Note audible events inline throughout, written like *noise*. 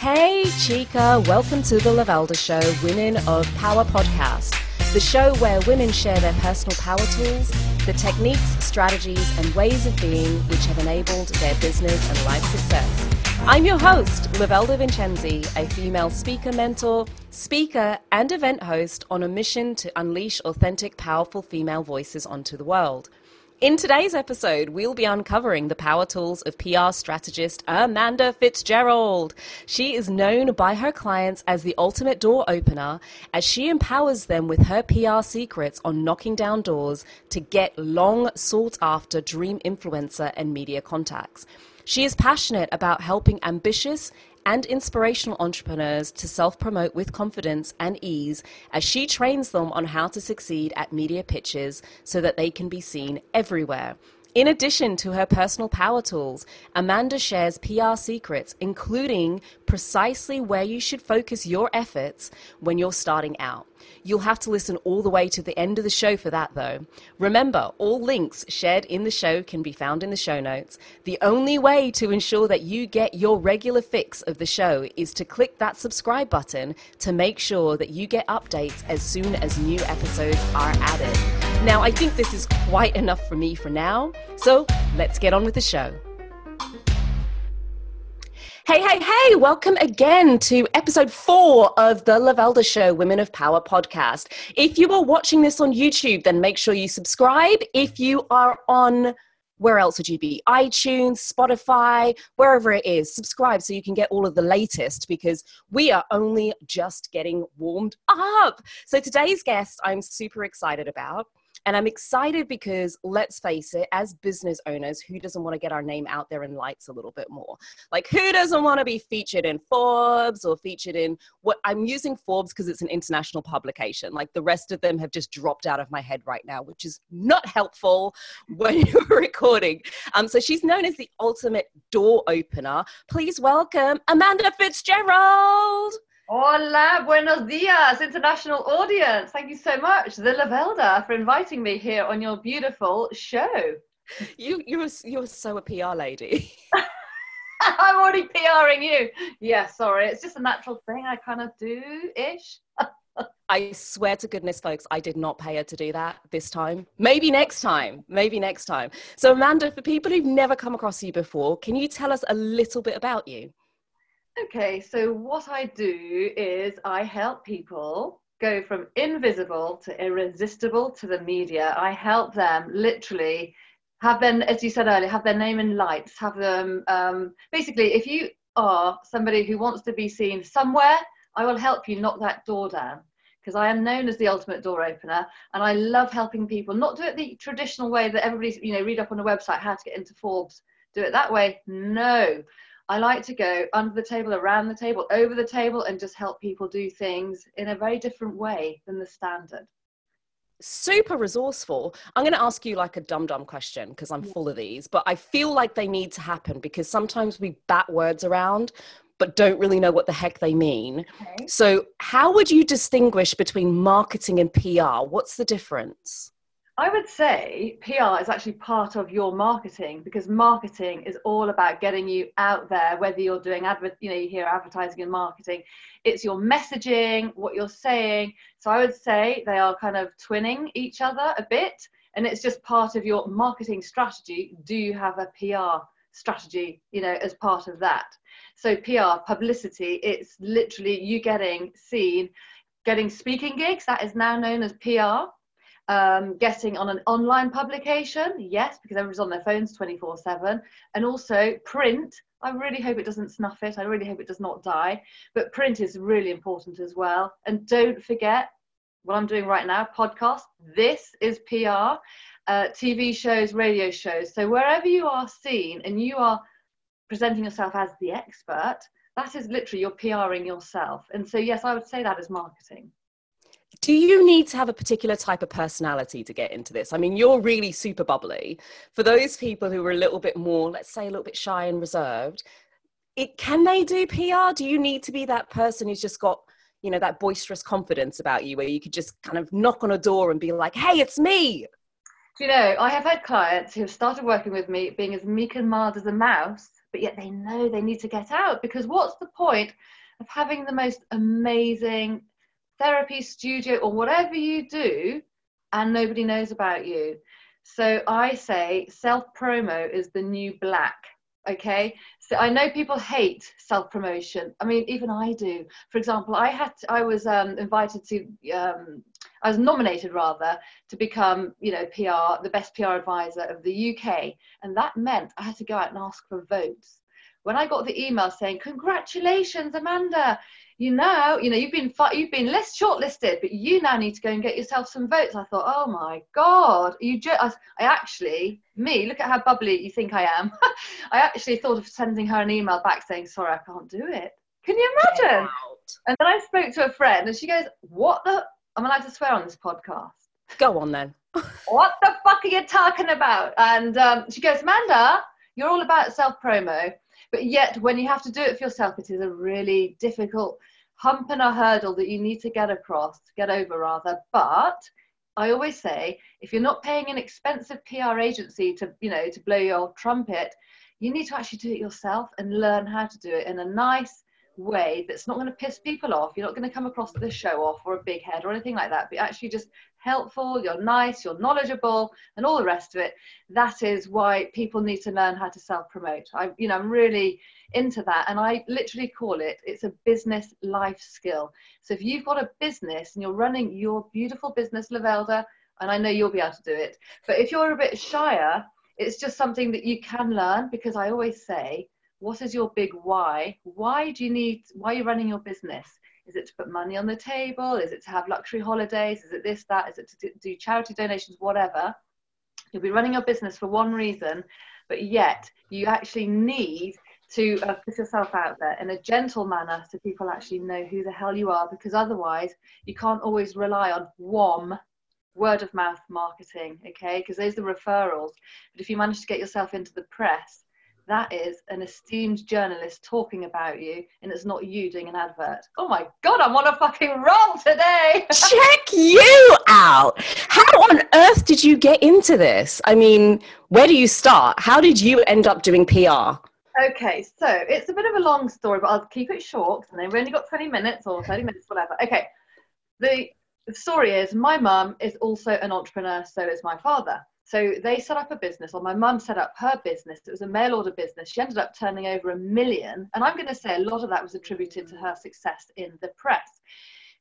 Hey, Chica, welcome to the Lavelda Show Women of Power podcast, the show where women share their personal power tools, the techniques, strategies, and ways of being which have enabled their business and life success. I'm your host, Lavelda Vincenzi, a female speaker mentor, speaker, and event host on a mission to unleash authentic, powerful female voices onto the world. In today's episode, we'll be uncovering the power tools of PR strategist Amanda Fitzgerald. She is known by her clients as the ultimate door opener, as she empowers them with her PR secrets on knocking down doors to get long sought after dream influencer and media contacts. She is passionate about helping ambitious and inspirational entrepreneurs to self promote with confidence and ease as she trains them on how to succeed at media pitches so that they can be seen everywhere. In addition to her personal power tools, Amanda shares PR secrets, including precisely where you should focus your efforts when you're starting out. You'll have to listen all the way to the end of the show for that, though. Remember, all links shared in the show can be found in the show notes. The only way to ensure that you get your regular fix of the show is to click that subscribe button to make sure that you get updates as soon as new episodes are added. Now, I think this is quite enough for me for now, so let's get on with the show. Hey, hey, hey, welcome again to episode four of the Lavelda Show Women of Power podcast. If you are watching this on YouTube, then make sure you subscribe. If you are on where else would you be? iTunes, Spotify, wherever it is. Subscribe so you can get all of the latest because we are only just getting warmed up. So today's guest I'm super excited about. And I'm excited because let's face it, as business owners, who doesn't want to get our name out there in lights a little bit more? Like, who doesn't want to be featured in Forbes or featured in what I'm using Forbes because it's an international publication? Like, the rest of them have just dropped out of my head right now, which is not helpful when *laughs* you're recording. Um, so, she's known as the ultimate door opener. Please welcome Amanda Fitzgerald. Hola, buenos dias, international audience. Thank you so much, the Lavelda, for inviting me here on your beautiful show. *laughs* You, you're, you're so a PR lady. *laughs* I'm already PRing you. Yeah, sorry. It's just a natural thing I kind of do ish. *laughs* I swear to goodness, folks, I did not pay her to do that this time. Maybe next time. Maybe next time. So, Amanda, for people who've never come across you before, can you tell us a little bit about you? Okay, so what I do is I help people go from invisible to irresistible to the media. I help them literally have them, as you said earlier, have their name in lights, have them um, basically, if you are somebody who wants to be seen somewhere, I will help you knock that door down because I am known as the ultimate door opener and I love helping people not do it the traditional way that everybody's, you know, read up on a website how to get into Forbes. Do it that way. No. I like to go under the table, around the table, over the table, and just help people do things in a very different way than the standard. Super resourceful. I'm going to ask you like a dumb dumb question because I'm full of these, but I feel like they need to happen because sometimes we bat words around but don't really know what the heck they mean. Okay. So, how would you distinguish between marketing and PR? What's the difference? I would say PR is actually part of your marketing because marketing is all about getting you out there, whether you're doing advert, you know, you hear advertising and marketing. It's your messaging, what you're saying. So I would say they are kind of twinning each other a bit. And it's just part of your marketing strategy. Do you have a PR strategy, you know, as part of that? So PR, publicity, it's literally you getting seen, getting speaking gigs. That is now known as PR um, getting on an online publication, yes, because everyone's on their phones 24 7, and also print. I really hope it doesn't snuff it. I really hope it does not die. But print is really important as well. And don't forget what I'm doing right now podcast. This is PR, uh, TV shows, radio shows. So wherever you are seen and you are presenting yourself as the expert, that is literally you're PRing yourself. And so, yes, I would say that is marketing do you need to have a particular type of personality to get into this? I mean, you're really super bubbly. For those people who are a little bit more, let's say, a little bit shy and reserved, it can they do PR? Do you need to be that person who's just got, you know, that boisterous confidence about you where you could just kind of knock on a door and be like, hey, it's me? Do you know, I have had clients who have started working with me being as meek and mild as a mouse but yet they know they need to get out because what's the point of having the most amazing therapy studio or whatever you do and nobody knows about you? So I say self promo is the new black. Okay, so I know people hate self promotion. I mean, even I do. For example, I had to, I was um, invited to um, I was nominated rather to become, you know, PR, the best PR advisor of the UK. And that meant I had to go out and ask for votes. When I got the email saying, congratulations, Amanda, you know, you know, you've been you've been list shortlisted, but you now need to go and get yourself some votes. I thought, oh my god, you just I, I actually me look at how bubbly you think I am. *laughs* I actually thought of sending her an email back saying, sorry, I can't do it. Can you imagine? And then I spoke to a friend, and she goes, what the I'm allowed to swear on this podcast. Go on then. *laughs* what the fuck are you talking about? And um, she goes, Amanda, you're all about self promo, but yet when you have to do it for yourself, it is a really difficult hump and a hurdle that you need to get across, get over rather. But I always say, if you're not paying an expensive PR agency to, you know, to blow your trumpet, you need to actually do it yourself and learn how to do it in a nice, way that's not going to piss people off. You're not going to come across a show off or a big head or anything like that, but actually just helpful, you're nice, you're knowledgeable, and all the rest of it. That is why people need to learn how to self-promote. I, you know, I'm really into that, and I literally call it it's a business life skill. So if you've got a business and you're running your beautiful business, Lavelda, and I know you'll be able to do it, but if you're a bit shyer, it's just something that you can learn because I always say what is your big why why do you need why are you running your business is it to put money on the table? Is it to have luxury holidays? Is it this that? Is it to do charity donations? Whatever. You'll be running your business for one reason but yet you actually need to uh, put yourself out there in a gentle manner so people actually know who the hell you are because otherwise you can't always rely on WOM word of mouth marketing okay? Because those are the referrals. But if you manage to get yourself into the press that is an esteemed journalist talking about you and it's not you doing an advert. Oh my God, I'm on a fucking roll today. *laughs* Check you out. How on earth did you get into this? I mean, where do you start? How did you end up doing PR? Okay, so it's a bit of a long story, but I'll keep it short and we've only got 20 minutes or 30 minutes, whatever. Okay, the, the story is my mum is also an entrepreneur, so is my father. So they set up a business, or my mum set up her business. It was a mail order business. She ended up turning over a million. And I'm going to say a lot of that was attributed to her success in the press.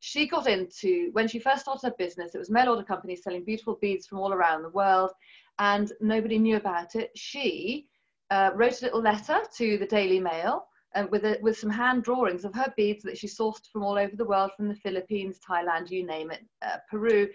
She got into, when she first started her business, it was mail order company selling beautiful beads from all around the world, and nobody knew about it. She uh, wrote a little letter to the Daily Mail and uh, with, a, with some hand drawings of her beads that she sourced from all over the world, from the Philippines, Thailand, you name it, uh, Peru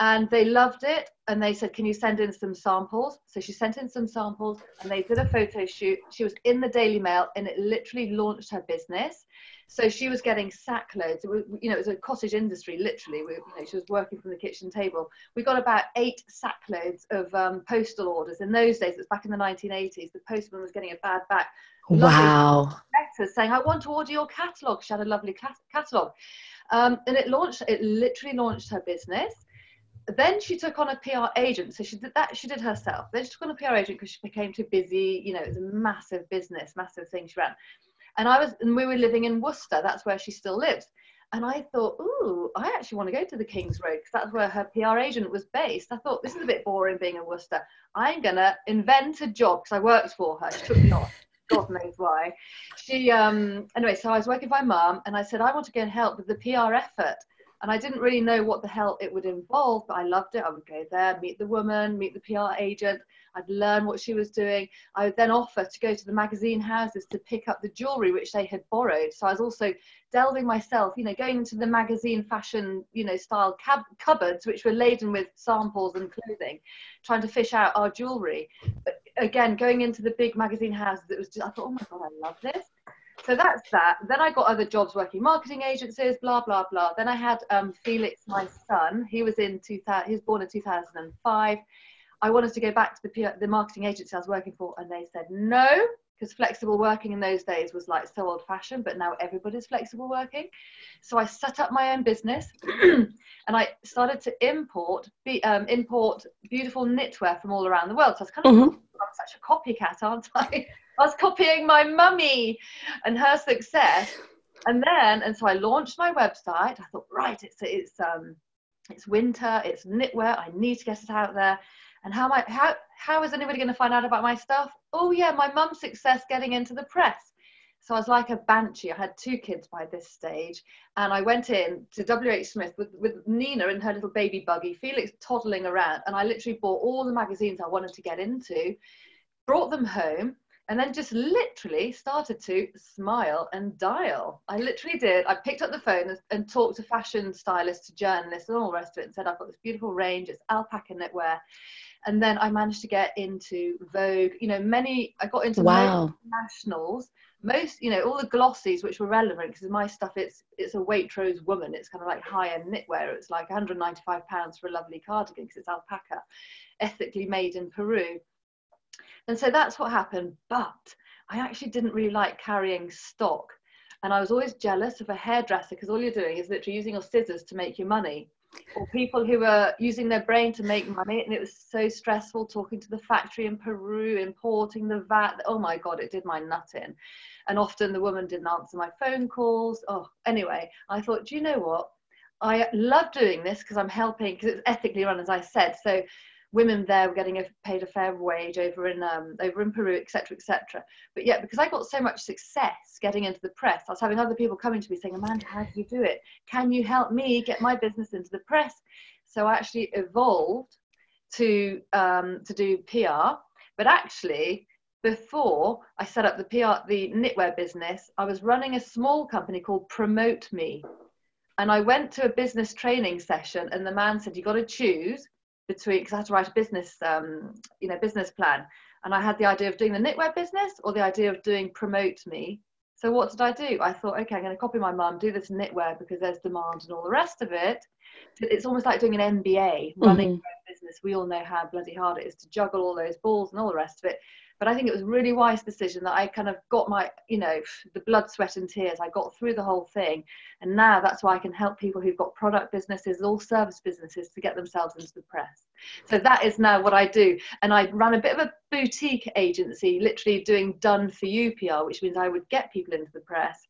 and they loved it and they said can you send in some samples? So she sent in some samples and they did a photo shoot. She was in the daily mail and it literally launched her business. So she was getting sack loads. It was, you know it was a cottage industry literally. We, you know, she was working from the kitchen table. We got about eight sack loads of um, postal orders. In those days it was back in the 1980s the postman was getting a bad back. Wow. letters saying i want to order your catalogue. She had a lovely catalogue. Um, and it launched it literally launched her business then she took on a PR agent. So she did that, she did herself. Then she took on a PR agent because she became too busy. You know, it was a massive business, massive thing she ran. And I was, and we were living in Worcester. That's where she still lives. And I thought, ooh, I actually want to go to the King's Road because that's where her PR agent was based. I thought, this is a bit boring being in Worcester. I'm going to invent a job because I worked for her. She took me on. God knows why. She, um, anyway, so I was working with my mum and I said, I want to go and help with the PR effort and I didn't really know what the hell it would involve, but I loved it. I would go there, meet the woman, meet the PR agent. I'd learn what she was doing. I would then offer to go to the magazine houses to pick up the jewelry which they had borrowed. So I was also delving myself, you know, going into the magazine fashion, you know, style cab- cupboards which were laden with samples and clothing, trying to fish out our jewelry. But again, going into the big magazine houses, it was just, I thought, oh my God, I love this so that's that. Then I got other jobs working marketing agencies, blah blah blah. Then I had um, Felix, my son. He was in 2000. He was born in 2005. I wanted to go back to the the marketing agency I was working for, and they said no because flexible working in those days was like so old fashioned. But now everybody's flexible working. So I set up my own business, *clears throat* and I started to import be, um, import beautiful knitwear from all around the world. So I was kind of mm-hmm. I'm such a copycat, aren't I? *laughs* I was copying my mummy and her success. And then, and so I launched my website. I thought, right, it's it's um, it's winter, it's knitwear. I need to get it out there. And how am I, how how is anybody going to find out about my stuff? Oh yeah, my mum's success getting into the press. So I was like a banshee. I had two kids by this stage, and I went in to WH Smith with, with Nina in her little baby buggy, Felix toddling around, and I literally bought all the magazines I wanted to get into, brought them home, and then just literally started to smile and dial. I literally did. I picked up the phone and talked to fashion stylists, to journalists, and all the rest of it, and said, I've got this beautiful range, it's alpaca knitwear. And then I managed to get into Vogue. You know, many, I got into wow. nationals most you know all the glossies which were relevant because my stuff it's it's a waitrose woman it's kind of like high-end knitwear it's like 195 pounds for a lovely cardigan because it's alpaca ethically made in peru and so that's what happened. But i actually didn't really like carrying stock. And i was always jealous of a hairdresser because all you're doing is literally using your scissors to make your money. Or people who were using their brain to make money and it was so stressful talking to the factory in peru importing the vat. Oh my god it did my nut in. And often the woman didn't answer my phone calls. Oh anyway i thought do you know what? I love doing this because i'm helping because it's ethically run as i said. So women there were getting paid a fair wage over in um, over in Peru, etc., etc. But yeah, because I got so much success getting into the press, I was having other people coming to me saying, "Amanda, how do you do it? Can you help me get my business into the press?" So I actually evolved to um, to do PR, but actually. Before I set up the PR, the knitwear business, I was running a small company called Promote Me, and I went to a business training session, and the man said, "You got to choose between because I had to write a business um, you know business plan. And I had the idea of doing the knitwear business or the idea of doing promote me. So what did I do? I thought okay I'm going to copy my mum do this knitwear because there's demand and all the rest of it. It's almost like doing an MBA running mm-hmm. business. We all know how bloody hard it is to juggle all those balls and all the rest of it but I think it was a really wise decision that I kind of got my, you know, the blood, sweat, and tears. I got through the whole thing. And now that's why I can help people who've got product businesses, all service businesses to get themselves into the press. So that is now what I do. And I run a bit of a boutique agency, literally doing done for you PR, which means I would get people into the press.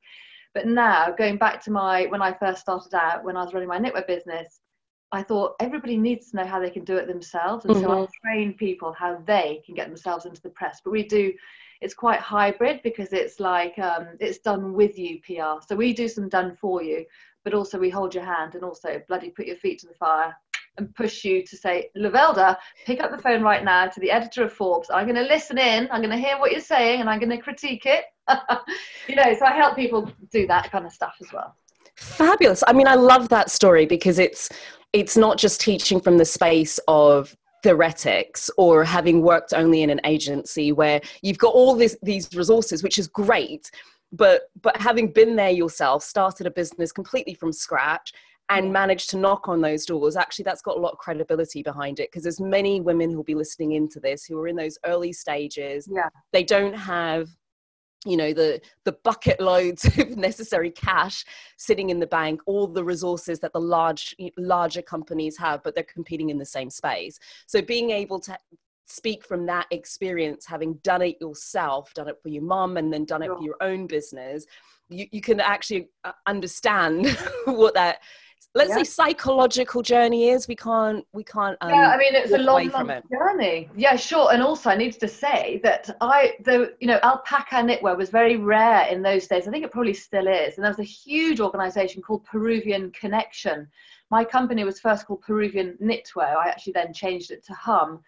But now, going back to my when I first started out, when I was running my knitwear business, I thought everybody needs to know how they can do it themselves. And mm-hmm. so I mm-hmm. train people how they can get themselves into the press. But we do, it's quite hybrid because it's like, um, it's done with you PR. So we do some done for you, but also we hold your hand and also bloody put your feet to the fire and push you to say, Lavelda, pick up the phone right now to the editor of Forbes. I'm going to listen in, I'm going to hear what you're saying, and I'm going to critique it. *laughs* you know, so I help people do that kind of stuff as well. Fabulous. I mean, I love that story because it's it's not just teaching from the space of theoretics or having worked only in an agency where you've got all this, these resources which is great but but having been there yourself started a business completely from scratch and managed to knock on those doors actually that's got a lot of credibility behind it because there's many women who'll be listening into this who are in those early stages. Yeah. They don't have you know the the bucket loads *laughs* of necessary cash sitting in the bank all the resources that the large larger companies have but they're competing in the same space. So being able to speak from that experience having done it yourself done it for your mom and then done it for your own business you, you can actually uh, understand *laughs* what that let's yeah. say psychological journey is we can't we can't um, yeah i mean it's a long, long journey. Yeah sure and also i needed to say that i the you know alpaca knitwear was very rare in those days. I think it probably still is and there was a huge organization called peruvian connection. My company was first called peruvian knitwear. I actually then changed it to hum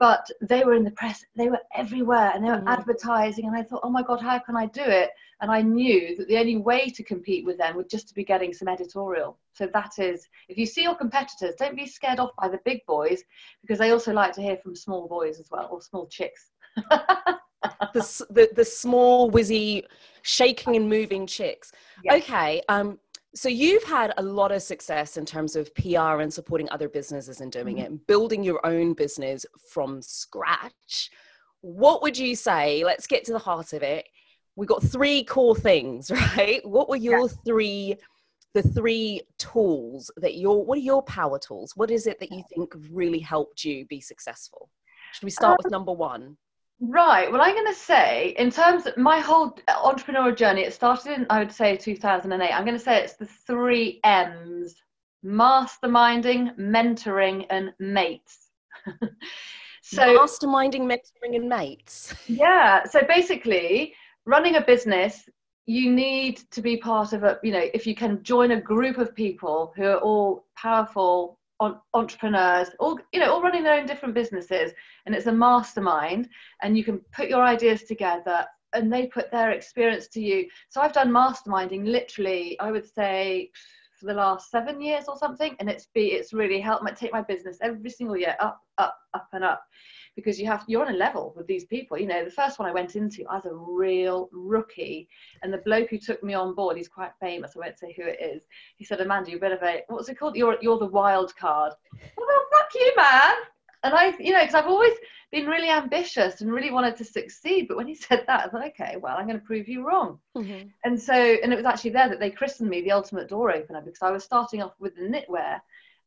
but they were in the press they were everywhere and they were mm. advertising and i thought oh my god how can i do it and i knew that the only way to compete with them would just to be getting some editorial so that is if you see your competitors don't be scared off by the big boys because they also like to hear from small boys as well or small chicks *laughs* the, the, the small whizzy shaking and moving chicks yes. okay um so you've had a lot of success in terms of PR and supporting other businesses and doing mm-hmm. it, building your own business from scratch. What would you say? Let's get to the heart of it. We got three core things, *laughs* right? What were your yeah. three the three tools that your what are your power tools? What is it that you think really helped you be successful? Should we start um, with number 1? Right. Well, I'm going to say, in terms of my whole entrepreneurial journey, it started in, I would say, 2008. I'm going to say it's the three M's masterminding, mentoring, and mates. *laughs* so, masterminding, mentoring, and mates. *laughs* yeah. So basically, running a business, you need to be part of a, you know, if you can join a group of people who are all powerful entrepreneurs all you know all running their own different businesses and it's a mastermind and you can put your ideas together and they put their experience to you. So i've done masterminding literally i would say for the last seven years or something and it's be it's really helped me take my business every single year up up up and up because you have you're on a level with these people. You know, the first one I went into, I was a real rookie, and the bloke who took me on board, he's quite famous. I won't say who it is. He said, "Amanda, you're a bit of a what's it called? You're you're the wild card." Well, fuck you, man. And I, you know, because I've always been really ambitious and really wanted to succeed. But when he *laughs* said that, I thought, okay, well, I'm going to prove you wrong. Mm-hmm. And so, and it was actually there that they christened me the ultimate door opener because I was starting off with the knitwear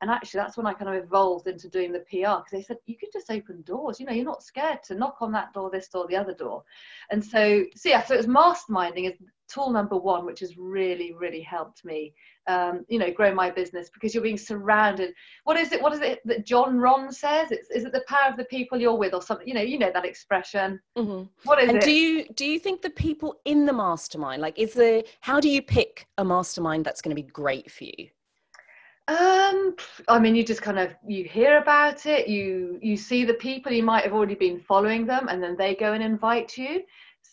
and actually that's when i kind of evolved into doing the pr because they said you can just open doors you know you're not scared to knock on that door this door the other door and so so yeah so it was masterminding is tool number one which has really really helped me um, you know grow my business because you're being surrounded. What is it what is it that John Ron says? It's is it the power of the people you're with or something? You know you know that expression. Mm-hmm. what is and it? do you do you think the people in the mastermind like is the how do you pick a mastermind that's going to be great for you? Um, I mean, you just kind of you hear about it, you you see the people, you might have already been following them, and then they go and invite you.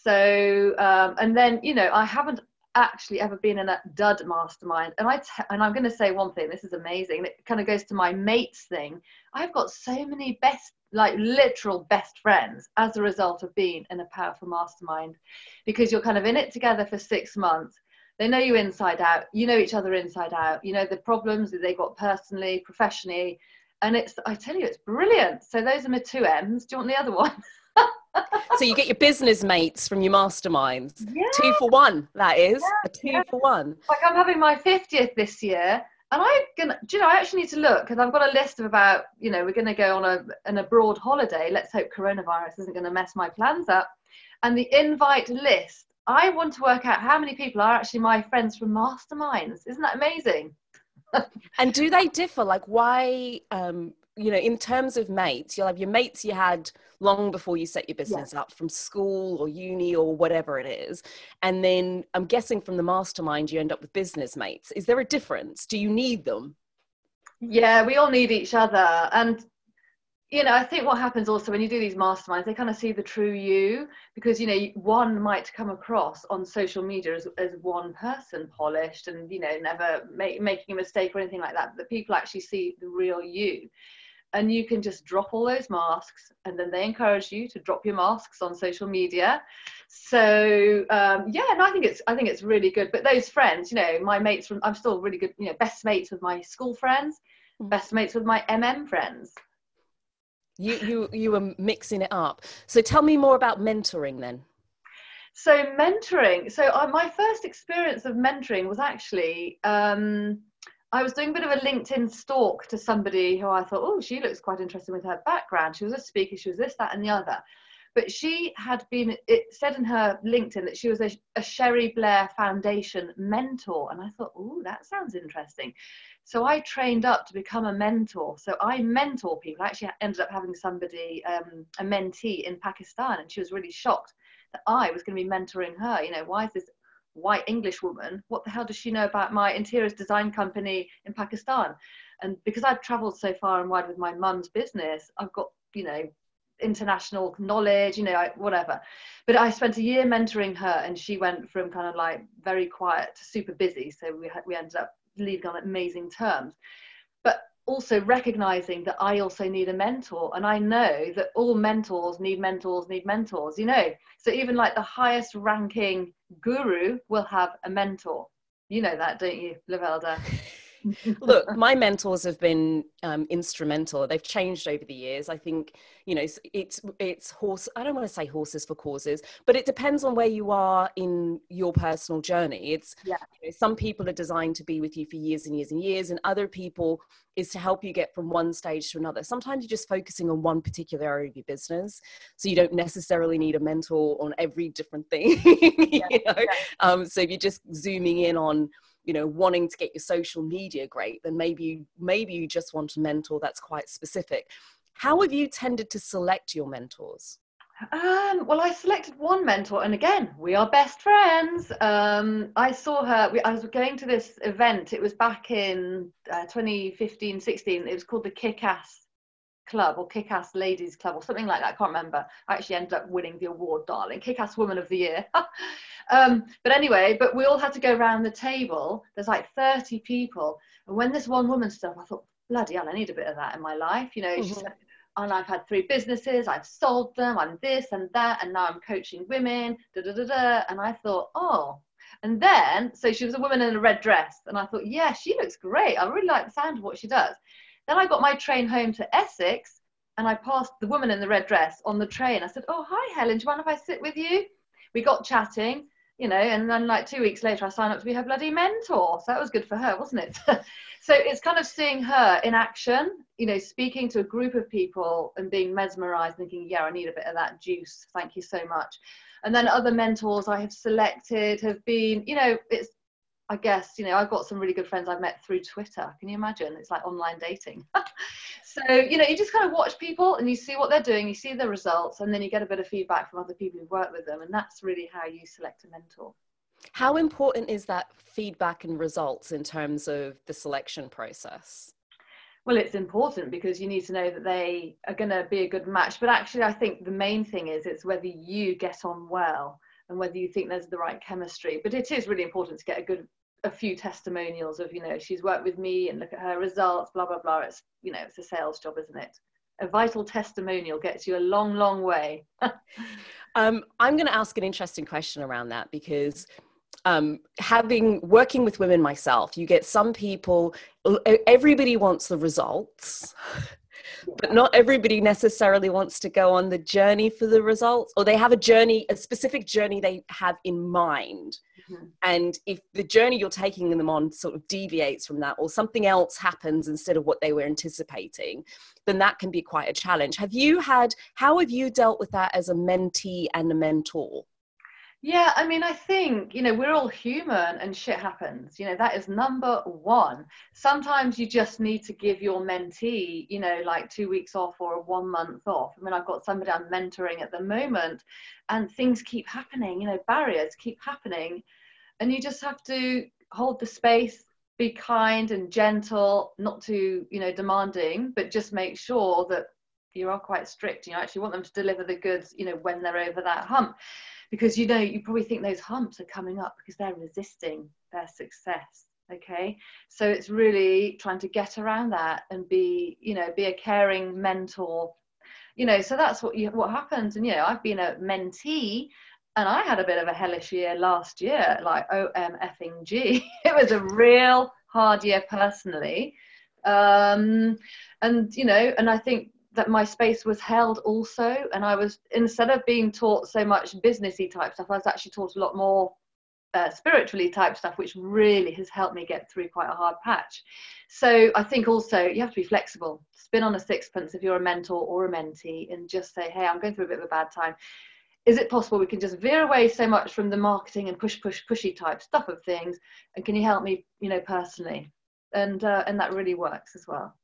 So, um, and then you know, I haven't actually ever been in a dud mastermind, and I t- and I'm going to say one thing. This is amazing. It kind of goes to my mates thing. I've got so many best like literal best friends as a result of being in a powerful mastermind because you're kind of in it together for six months they know you inside out you know each other inside out you know the problems that they got personally professionally and it's i tell you it's brilliant so those are my two m's do you want the other one *laughs* so you get your business mates from your masterminds yeah. two for one that is yeah, a two yeah. for one like i'm having my 50th this year and i'm gonna do you know i actually need to look because i've got a list of about you know we're gonna go on a an abroad holiday let's hope coronavirus isn't gonna mess my plans up and the invite list I want to work out how many people are actually my friends from masterminds. Isn't that amazing? And do they differ? Like, why, um, you know, in terms of mates, you'll have your mates you had long before you set your business yeah. up from school or uni or whatever it is. And then I'm guessing from the mastermind, you end up with business mates. Is there a difference? Do you need them? Yeah, we all need each other. And you know, I think what happens also when you do these masterminds, they kind of see the true you because, you know, one might come across on social media as, as one person polished and, you know, never make, making a mistake or anything like that. But people actually see the real you. And you can just drop all those masks and then they encourage you to drop your masks on social media. So um, yeah, and I think it's I think it's really good. But those friends, you know, my mates from I'm still really good, you know, best mates with my school friends, mm. best mates with my MM friends you you you were mixing it up. So tell me more about mentoring then. So mentoring. So my first experience of mentoring was actually um, I was doing a bit of a LinkedIn stalk to somebody who I thought, oh, she looks quite interesting with her background. She was a speaker. She was this, that, and the other. But she had been. It said in her LinkedIn that she was a, a Cherie Blair Foundation mentor, and I thought, oh, that sounds interesting. So I trained up to become a mentor. So I mentor people. I actually ended up having somebody, um, a mentee in Pakistan, and she was really shocked that I was going to be mentoring her. You know, why is this white English woman? What the hell does she know about my interiors design company in Pakistan? And because I've traveled so far and wide with my mum's business, I've got, you know, international knowledge, you know, whatever. But I spent a year mentoring her, and she went from kind of like very quiet to super busy. So we had, we ended up leaving on amazing terms. But also recognizing that I also need a mentor. And I know that all mentors need mentors, need mentors, you know. So even like the highest ranking guru will have a mentor. You know that, don't you, Lavelda? *laughs* Look, my mentors have been um, instrumental. They've changed over the years. I think you know it's, it's horse. I don't want to say horses for causes, but it depends on where you are in your personal journey. It's yeah. You know, some people are designed to be with you for years and years and years, and other people is to help you get from one stage to another. Sometimes you're just focusing on one particular area of your business, so you don't necessarily need a mentor on every different thing. *laughs* you know? Yeah. Um, so if you're just zooming in on you know wanting to get your social media great then maybe you maybe you just want a mentor that's quite specific how have you tended to select your mentors um, well, I selected one mentor, and again, we are best friends. Um, I saw her. We, I was going to this event. It was back in uh, 2015, 16. It was called the Kick Ass Club or Kick Ass Ladies Club or something like that. I can't remember. I actually ended up winning the award, darling. Kick Ass Woman of the Year. *laughs* Um, but anyway, but we all had to go around the table. There's like 30 people. And when this one woman stuff, I thought, bloody hell, I need a bit of that in my life. You know, mm-hmm. she said, and I've had three businesses, I've sold them, I'm this and that, and now I'm coaching women, da da da da. And I thought, oh. And then, so she was a woman in a red dress, and I thought, yeah, she looks great. I really like the sound of what she does. Then I got my train home to Essex, and I passed the woman in the red dress on the train. I said, oh, hi, Helen, do you mind if I sit with you? We got chatting you know, and then like two weeks later, I signed up to be her bloody mentor. So that was good for her, wasn't it? *laughs* so it's kind of seeing her in action, you know, speaking to a group of people and being mesmerized, thinking, yeah, I need a bit of that juice. Thank you so much. And then other mentors I have selected have been, you know, it's I guess, you know, I've got some really good friends I've met through Twitter. Can you imagine? It's like online dating. *laughs* so, you know, you just kind of watch people and you see what they're doing, you see the results, and then you get a bit of feedback from other people who've worked with them. And that's really how you select a mentor. How important is that feedback and results in terms of the selection process? Well, it's important because you need to know that they are going to be a good match. But actually, I think the main thing is it's whether you get on well and whether you think there's the right chemistry. But it is really important to get a good a few testimonials of you know she's worked with me and look at her results blah blah blah. It's you know it's a sales job isn't it? A vital testimonial gets you a long long way. *laughs* Um, i'm going to ask an interesting question around that because um, having working with women myself you get some people everybody wants the results but not everybody necessarily wants to go on the journey for the results or they have a journey a specific journey they have in mind mm-hmm. and if the journey you're taking them on sort of deviates from that or something else happens instead of what they were anticipating then that can be quite a challenge have you had how have you dealt with that as a mentee and a mentor yeah, I mean, I think, you know, we're all human and shit happens. You know, that is number one. Sometimes you just need to give your mentee, you know, like two weeks off or a one month off. I mean, I've got somebody I'm mentoring at the moment and things keep happening, you know, barriers keep happening. And you just have to hold the space, be kind and gentle, not too, you know, demanding, but just make sure that you are quite strict. You know, actually want them to deliver the goods, you know, when they're over that hump. Because you know you probably think those humps are coming up because they're resisting their success okay? So it's really trying to get around that and be you know be a caring mentor. You know so that's what you what happens. And you know i've been a mentee and i had a bit of a hellish year last year like omfing g. *laughs* It was a real hard year personally. Um and you know and i think that my space was held also. And i was instead of being taught so much businessy type stuff i was actually taught a lot more uh, spiritually type stuff which really has helped me get through quite a hard patch. So i think also you have to be flexible. Spin on a sixpence if you're a mentor or a mentee and just say hey i'm going through a bit of a bad time is it possible we can just veer away so much from the marketing and push push pushy type stuff of things and can you help me you know personally and uh, and that really works as well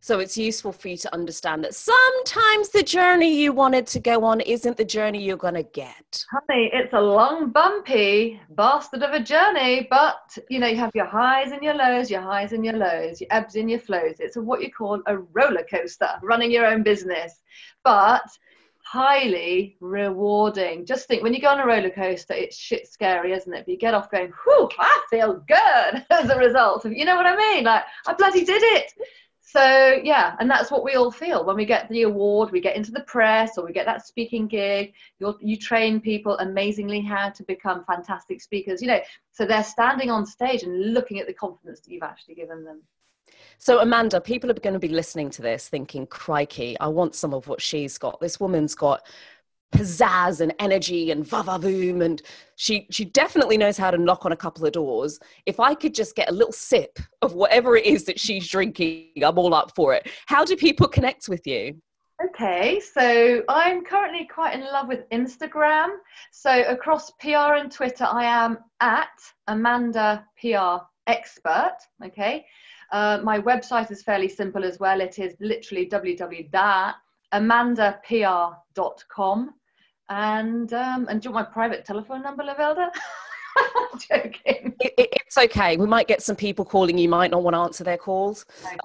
so it's useful for you to understand that sometimes the journey you wanted to go on isn't the journey you're going to get. Honey, it's a long, bumpy bastard of a journey, but you know, you have your highs and your lows, your highs and your lows, your ebbs and your flows. It's what you call a roller coaster, running your own business, but highly rewarding. Just think when you go on a roller coaster, it's shit scary, isn't it? But you get off going, whew, I feel good *laughs* as a result of, you know what I mean? Like, I bloody did it So yeah, and that's what we all feel when we get the award, we get into the press or we get that speaking gig. you you train people amazingly how to become fantastic speakers. You know, so they're standing on stage and looking at the confidence that you've actually given them. So, Amanda, people are going to be listening to this thinking, crikey, I want some of what she's got. This woman's got pizzazz and energy and va va boom and she she definitely knows how to knock on a couple of doors. If i could just get a little sip of whatever it is that she's drinking i'm all up for it. How do people connect with you? Okay so i'm currently quite in love with instagram. So across pr and twitter i am at amanda pr expert okay uh, my website is fairly simple as well it is literally www.amandapr.com and um, and do you want my private telephone number, Lavelda? *laughs* *laughs* joking. It, it, it's okay. We might get some people calling you. Might not want to answer their calls. *laughs*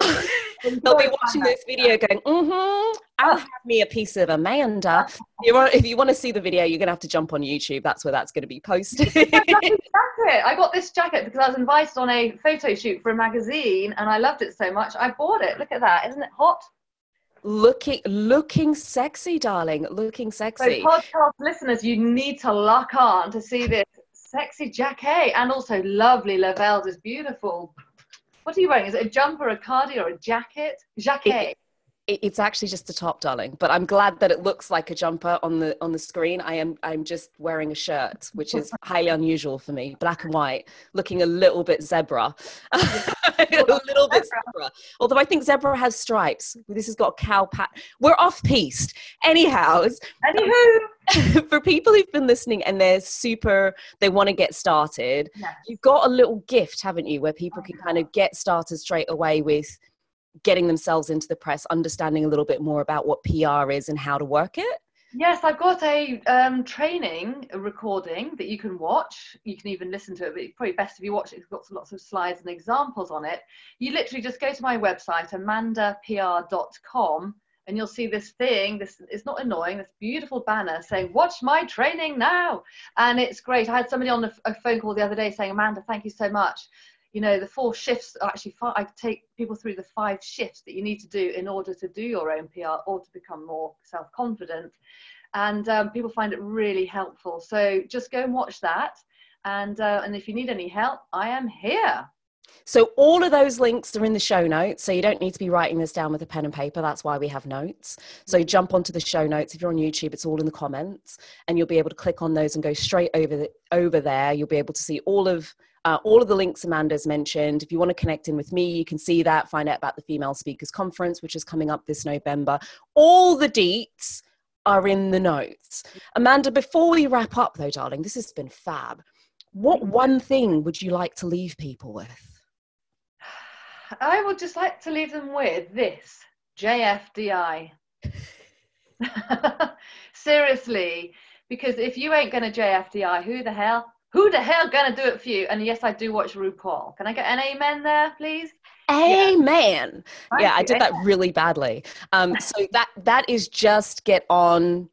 They'll be watching this video going, mm-hmm, I'll have me a piece of Amanda. if you want to see the video, you're going to have to jump on YouTube. That's where that's going to be posted. *laughs* I got this jacket because I was invited on a photo shoot for a magazine and I loved it so much. I bought it. Look at that. Isn't it hot? looking looking sexy darling looking sexy so podcast listeners you need to lock on to see this sexy jacket. And also lovely Lavelda's beautiful. What are you wearing? Is it a jumper a cardi or a jacket? Jacket it's actually just a top darling but i'm glad that it looks like a jumper on the on the screen. I am i'm just wearing a shirt which is *laughs* highly unusual for me black and white looking a little bit zebra. *laughs* *laughs* A little bit zebra. Although i think zebra has stripes. This has got a cow pat. We're off piste. Anyhow Anywho. for people who've been listening and they're super they want to get started yes. you've got a little gift haven't you where people can kind of get started straight away with getting themselves into the press, understanding a little bit more about what PR is and how to work it? Yes, I've got a um, training a recording that you can watch. You can even listen to it, but it's probably best if you watch it. It's got lots of slides and examples on it. You literally just go to my website, amandapr.com, and you'll see this thing. This is not annoying. This beautiful banner saying "Watch my training now," and it's great. I had somebody on a phone call the other day saying, "Amanda, thank you so much." You know the four shifts actually five, i take people through the five shifts that you need to do in order to do your own pr or to become more self-confident and um, people find it really helpful so just go and watch that and uh, and if you need any help i am here so all of those links are in the show notes. So you don't need to be writing this down with a pen and paper. That's why we have notes. So jump onto the show notes. If you're on YouTube, it's all in the comments, and you'll be able to click on those and go straight over the, over there. You'll be able to see all of uh, all of the links Amanda's mentioned. If you want to connect in with me, you can see that, find out about the Female Speakers Conference, which is coming up this November. All the deets are in the notes. Amanda, before we wrap up, though, darling, this has been fab. What one thing would you like to leave people with? I would just like to leave them with this JFDI. *laughs* Seriously, because if you ain't going to JFDI, who the hell? Who the hell gonna do it for you? And yes, I do watch RuPaul. Can I get an amen there, please? Amen. Yeah, yeah I did that really badly. Um, *laughs* so that that is just get on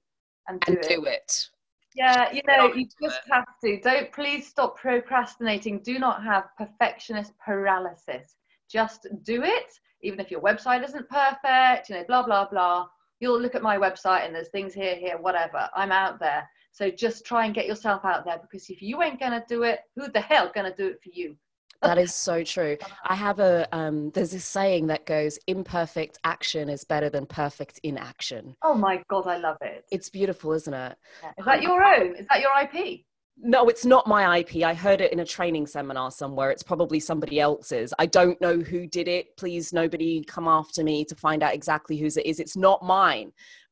and do, and it. do it. Yeah, you know, you just it. have to. Don't please stop procrastinating. Do not have perfectionist paralysis. Just do it, even if your website isn't perfect, you know, blah, blah, blah. You'll look at my website and there's things here, here, whatever. I'm out there. So just try and get yourself out there because if you ain't going to do it, who the hell going to do it for you? that is so true. I have a um, there's this saying that goes imperfect action is better than perfect inaction. Oh my god, I love it. It's beautiful, isn't it? Yeah. Is that your own? Is that your IP? No, it's not my IP. I heard it in a training seminar somewhere. It's probably somebody else's. I don't know who did it. Please, nobody come after me to find out exactly whose it is. It's not mine,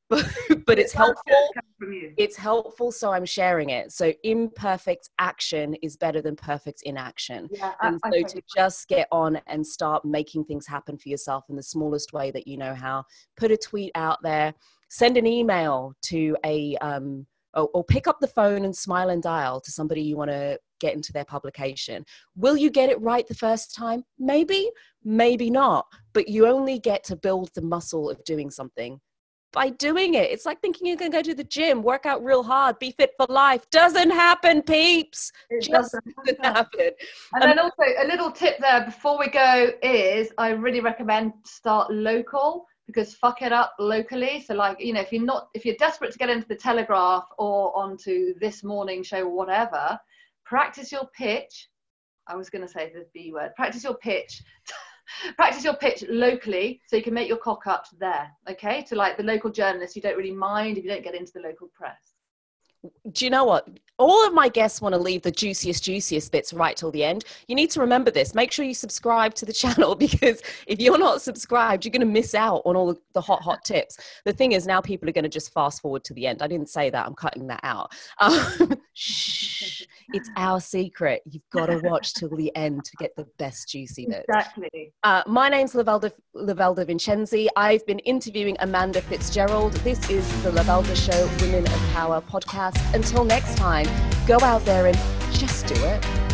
*laughs* but, it's helpful. It's helpful, so I'm sharing it. So imperfect action is better than perfect inaction. Yeah, and I, so I to just get on and start making things happen for yourself in the smallest way that you know how. Put a tweet out there. Send an email to a um, or, or pick up the phone and smile and dial to somebody you want to get into their publication. Will you get it right the first time? Maybe, maybe not. But you only get to build the muscle of doing something by doing it. It's like thinking you're going to go to the gym, work out real hard, be fit for life. Doesn't happen, peeps. It Just doesn't, *laughs* happen. And um, then also a little tip there before we go is I really recommend start local because fuck it up locally. So like, you know, if you're not, if you're desperate to get into the Telegraph or onto this morning show or whatever, practice your pitch. I was going to say the B word. Practice your pitch. *laughs* practice your pitch locally so you can make your cock ups there. Okay, to like the local journalists, you don't really mind if you don't get into the local press do you know what? All of my guests want to leave the juiciest, juiciest bits right till the end. You need to remember this. Make sure you subscribe to the *laughs* channel because if you're not subscribed, you're going to miss out on all the hot, hot tips. The thing is, now people are going to just fast forward to the end. I didn't say that. I'm cutting that out. *laughs* Um, *laughs* shh. It's our secret. You've got to watch till the end to get the best juicy bits. Exactly. Uh, my name's Lavelda, Lavelda Vincenzi. I've been interviewing Amanda Fitzgerald. This is the Lavelda Show Women of Power podcast. Until next time, go out there and just do it.